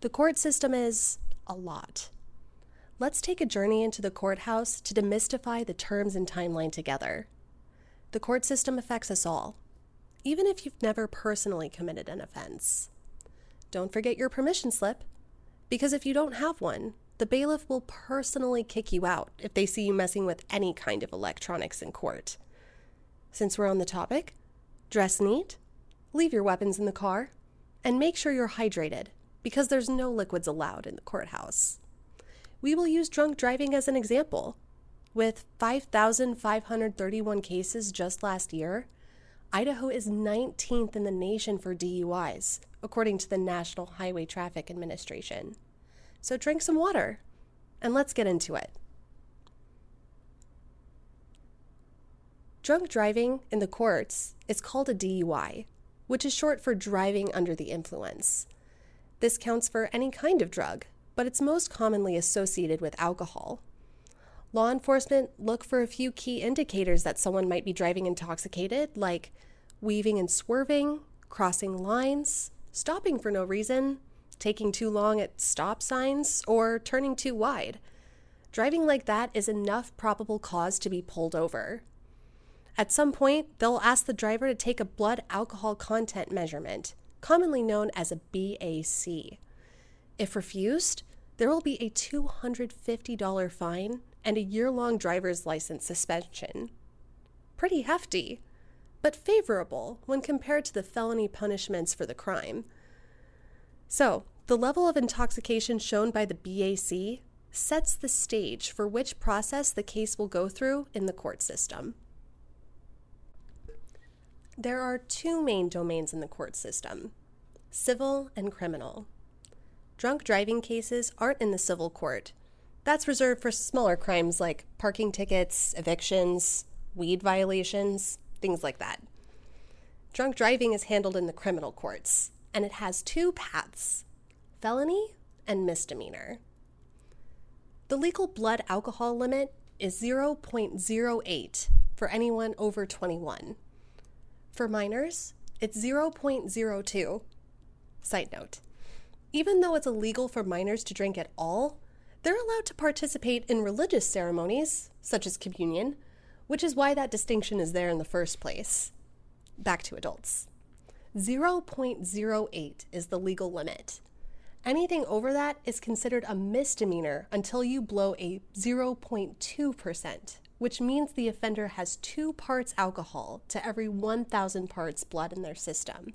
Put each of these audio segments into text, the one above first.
The court system is a lot. Let's take a journey into the courthouse to demystify the terms and timeline together. The court system affects us all, even if you've never personally committed an offense. Don't forget your permission slip, because if you don't have one, the bailiff will personally kick you out if they see you messing with any kind of electronics in court. Since we're on the topic, dress neat, leave your weapons in the car, and make sure you're hydrated because there's no liquids allowed in the courthouse. We will use drunk driving as an example. With 5,531 cases just last year, Idaho is 19th in the nation for DUIs, according to the National Highway Traffic Administration. So drink some water and let's get into it. Drunk driving in the courts is called a DUI, which is short for driving under the influence. This counts for any kind of drug, but it's most commonly associated with alcohol. Law enforcement look for a few key indicators that someone might be driving intoxicated, like weaving and swerving, crossing lines, stopping for no reason, taking too long at stop signs, or turning too wide. Driving like that is enough probable cause to be pulled over. At some point, they'll ask the driver to take a blood alcohol content measurement, commonly known as a BAC. If refused, there will be a $250 fine and a year long driver's license suspension. Pretty hefty, but favorable when compared to the felony punishments for the crime. So, the level of intoxication shown by the BAC sets the stage for which process the case will go through in the court system. There are two main domains in the court system civil and criminal. Drunk driving cases aren't in the civil court. That's reserved for smaller crimes like parking tickets, evictions, weed violations, things like that. Drunk driving is handled in the criminal courts, and it has two paths felony and misdemeanor. The legal blood alcohol limit is 0.08 for anyone over 21. For minors, it's 0.02. Side note even though it's illegal for minors to drink at all, they're allowed to participate in religious ceremonies, such as communion, which is why that distinction is there in the first place. Back to adults. 0.08 is the legal limit. Anything over that is considered a misdemeanor until you blow a 0.2%, which means the offender has two parts alcohol to every 1,000 parts blood in their system.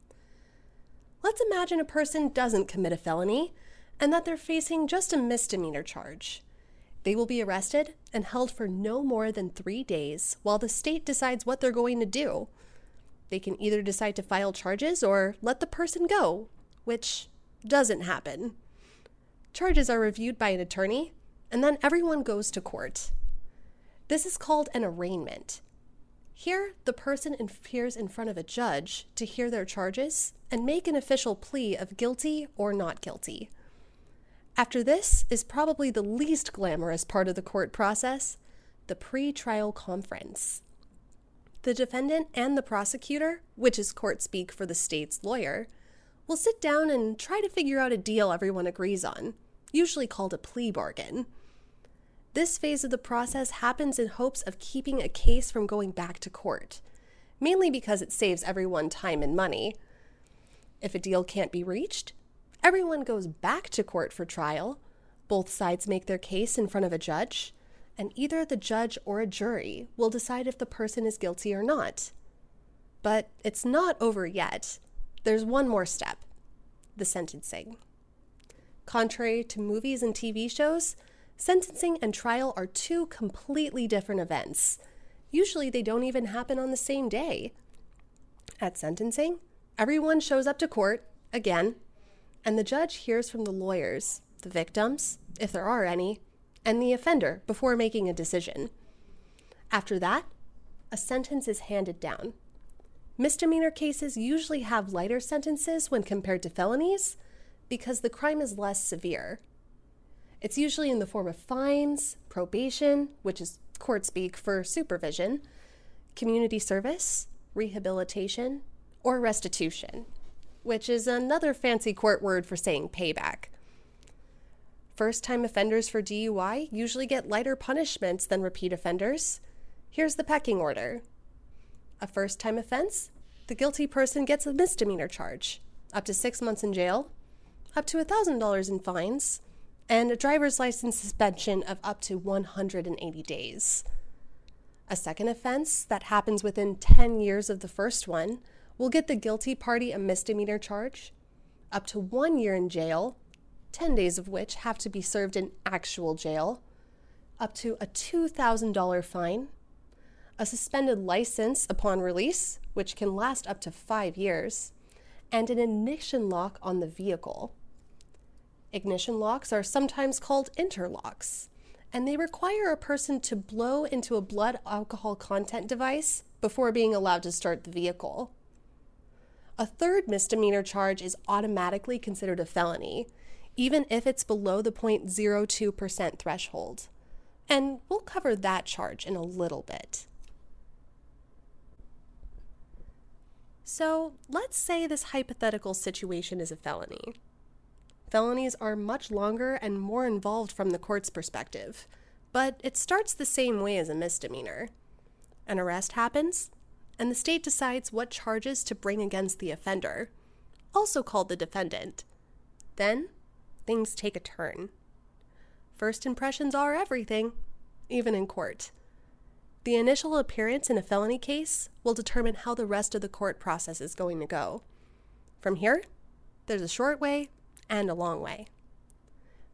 Let's imagine a person doesn't commit a felony and that they're facing just a misdemeanor charge. They will be arrested and held for no more than three days while the state decides what they're going to do. They can either decide to file charges or let the person go, which doesn't happen. Charges are reviewed by an attorney, and then everyone goes to court. This is called an arraignment. Here, the person appears in front of a judge to hear their charges and make an official plea of guilty or not guilty. After this is probably the least glamorous part of the court process the pre-trial conference. The defendant and the prosecutor, which is court speak for the state's lawyer, will sit down and try to figure out a deal everyone agrees on, usually called a plea bargain. This phase of the process happens in hopes of keeping a case from going back to court, mainly because it saves everyone time and money. If a deal can't be reached, Everyone goes back to court for trial. Both sides make their case in front of a judge, and either the judge or a jury will decide if the person is guilty or not. But it's not over yet. There's one more step the sentencing. Contrary to movies and TV shows, sentencing and trial are two completely different events. Usually, they don't even happen on the same day. At sentencing, everyone shows up to court, again, and the judge hears from the lawyers, the victims, if there are any, and the offender before making a decision. After that, a sentence is handed down. Misdemeanor cases usually have lighter sentences when compared to felonies because the crime is less severe. It's usually in the form of fines, probation, which is court speak for supervision, community service, rehabilitation, or restitution which is another fancy court word for saying payback. First time offenders for DUI usually get lighter punishments than repeat offenders. Here's the pecking order a first time offense, the guilty person gets a misdemeanor charge, up to six months in jail, up to $1,000 in fines, and a driver's license suspension of up to 180 days. A second offense that happens within 10 years of the first one will get the guilty party a misdemeanor charge, up to one year in jail, 10 days of which have to be served in actual jail, up to a $2,000 fine, a suspended license upon release, which can last up to five years, and an ignition lock on the vehicle. Ignition locks are sometimes called interlocks, and they require a person to blow into a blood alcohol content device before being allowed to start the vehicle. A third misdemeanor charge is automatically considered a felony, even if it's below the 0.02% threshold. And we'll cover that charge in a little bit. So let's say this hypothetical situation is a felony. Felonies are much longer and more involved from the court's perspective, but it starts the same way as a misdemeanor. An arrest happens, and the state decides what charges to bring against the offender, also called the defendant. Then, things take a turn. First impressions are everything, even in court. The initial appearance in a felony case will determine how the rest of the court process is going to go. From here, there's a short way and a long way.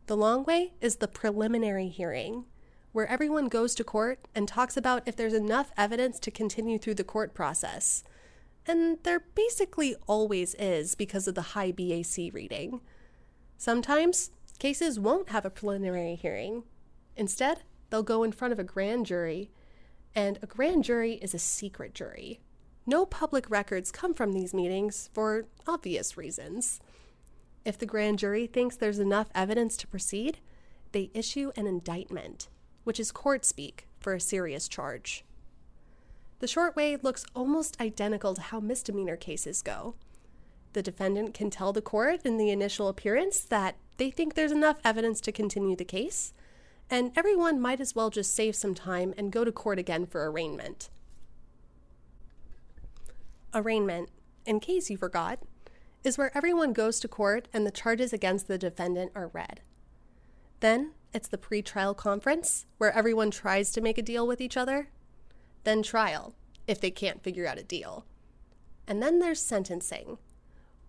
The long way is the preliminary hearing, where everyone goes to court and talks about if there's enough evidence to continue through the court process. And there basically always is because of the high BAC reading. Sometimes cases won't have a preliminary hearing. Instead, they'll go in front of a grand jury and a grand jury is a secret jury. No public records come from these meetings for obvious reasons. If the grand jury thinks there's enough evidence to proceed, they issue an indictment, which is court speak for a serious charge. The short way looks almost identical to how misdemeanor cases go. The defendant can tell the court in the initial appearance that they think there's enough evidence to continue the case, and everyone might as well just save some time and go to court again for arraignment. Arraignment, in case you forgot, is where everyone goes to court and the charges against the defendant are read. Then it's the pretrial conference, where everyone tries to make a deal with each other. Then trial, if they can't figure out a deal. And then there's sentencing,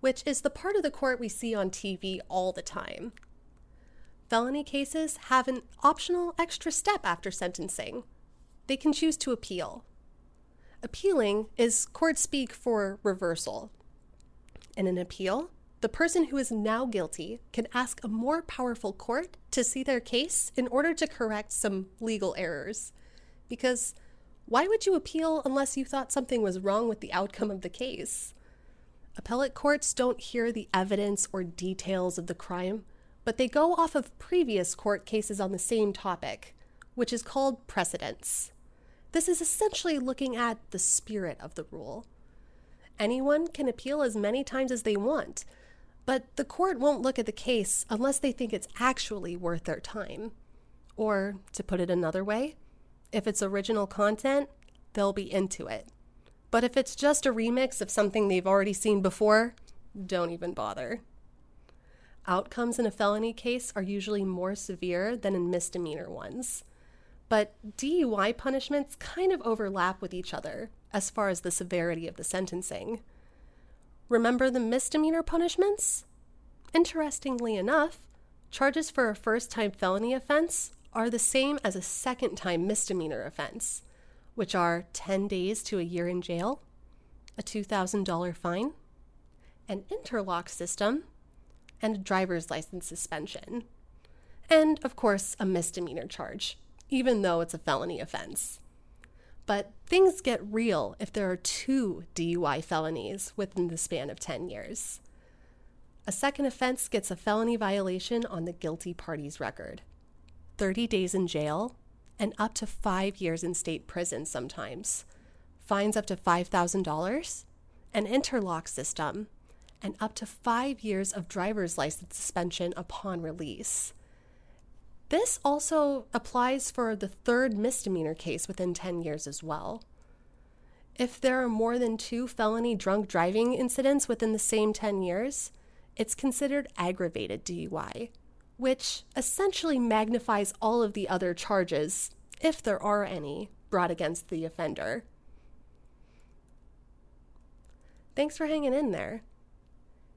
which is the part of the court we see on TV all the time felony cases have an optional extra step after sentencing. They can choose to appeal. Appealing is court speak for reversal. In an appeal, the person who is now guilty can ask a more powerful court to see their case in order to correct some legal errors. Because why would you appeal unless you thought something was wrong with the outcome of the case? Appellate courts don't hear the evidence or details of the crime, but they go off of previous court cases on the same topic, which is called precedents. This is essentially looking at the spirit of the rule. Anyone can appeal as many times as they want, but the court won't look at the case unless they think it's actually worth their time. Or, to put it another way, if it's original content, they'll be into it. But if it's just a remix of something they've already seen before, don't even bother. Outcomes in a felony case are usually more severe than in misdemeanor ones. But DUI punishments kind of overlap with each other as far as the severity of the sentencing. Remember the misdemeanor punishments? Interestingly enough, charges for a first time felony offense are the same as a second time misdemeanor offense, which are 10 days to a year in jail, a $2,000 fine, an interlock system, and a driver's license suspension. And, of course, a misdemeanor charge, even though it's a felony offense. But things get real if there are two DUI felonies within the span of 10 years. A second offense gets a felony violation on the guilty party's record 30 days in jail and up to five years in state prison sometimes, fines up to $5,000, an interlock system, and up to five years of driver's license suspension upon release. This also applies for the third misdemeanor case within 10 years as well. If there are more than two felony drunk driving incidents within the same 10 years, it's considered aggravated DUI, which essentially magnifies all of the other charges, if there are any, brought against the offender. Thanks for hanging in there.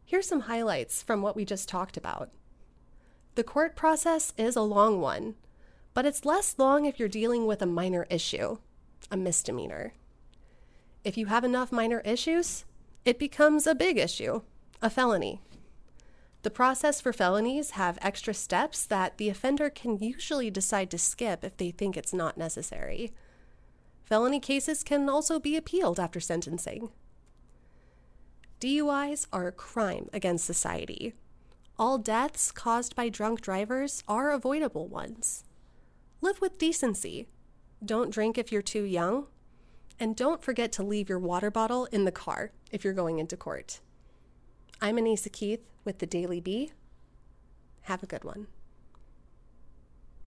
Here's some highlights from what we just talked about. The court process is a long one, but it's less long if you're dealing with a minor issue, a misdemeanor. If you have enough minor issues, it becomes a big issue, a felony. The process for felonies have extra steps that the offender can usually decide to skip if they think it's not necessary. Felony cases can also be appealed after sentencing. DUIs are a crime against society. All deaths caused by drunk drivers are avoidable ones. Live with decency. Don't drink if you're too young. And don't forget to leave your water bottle in the car if you're going into court. I'm Anissa Keith with the Daily Bee. Have a good one.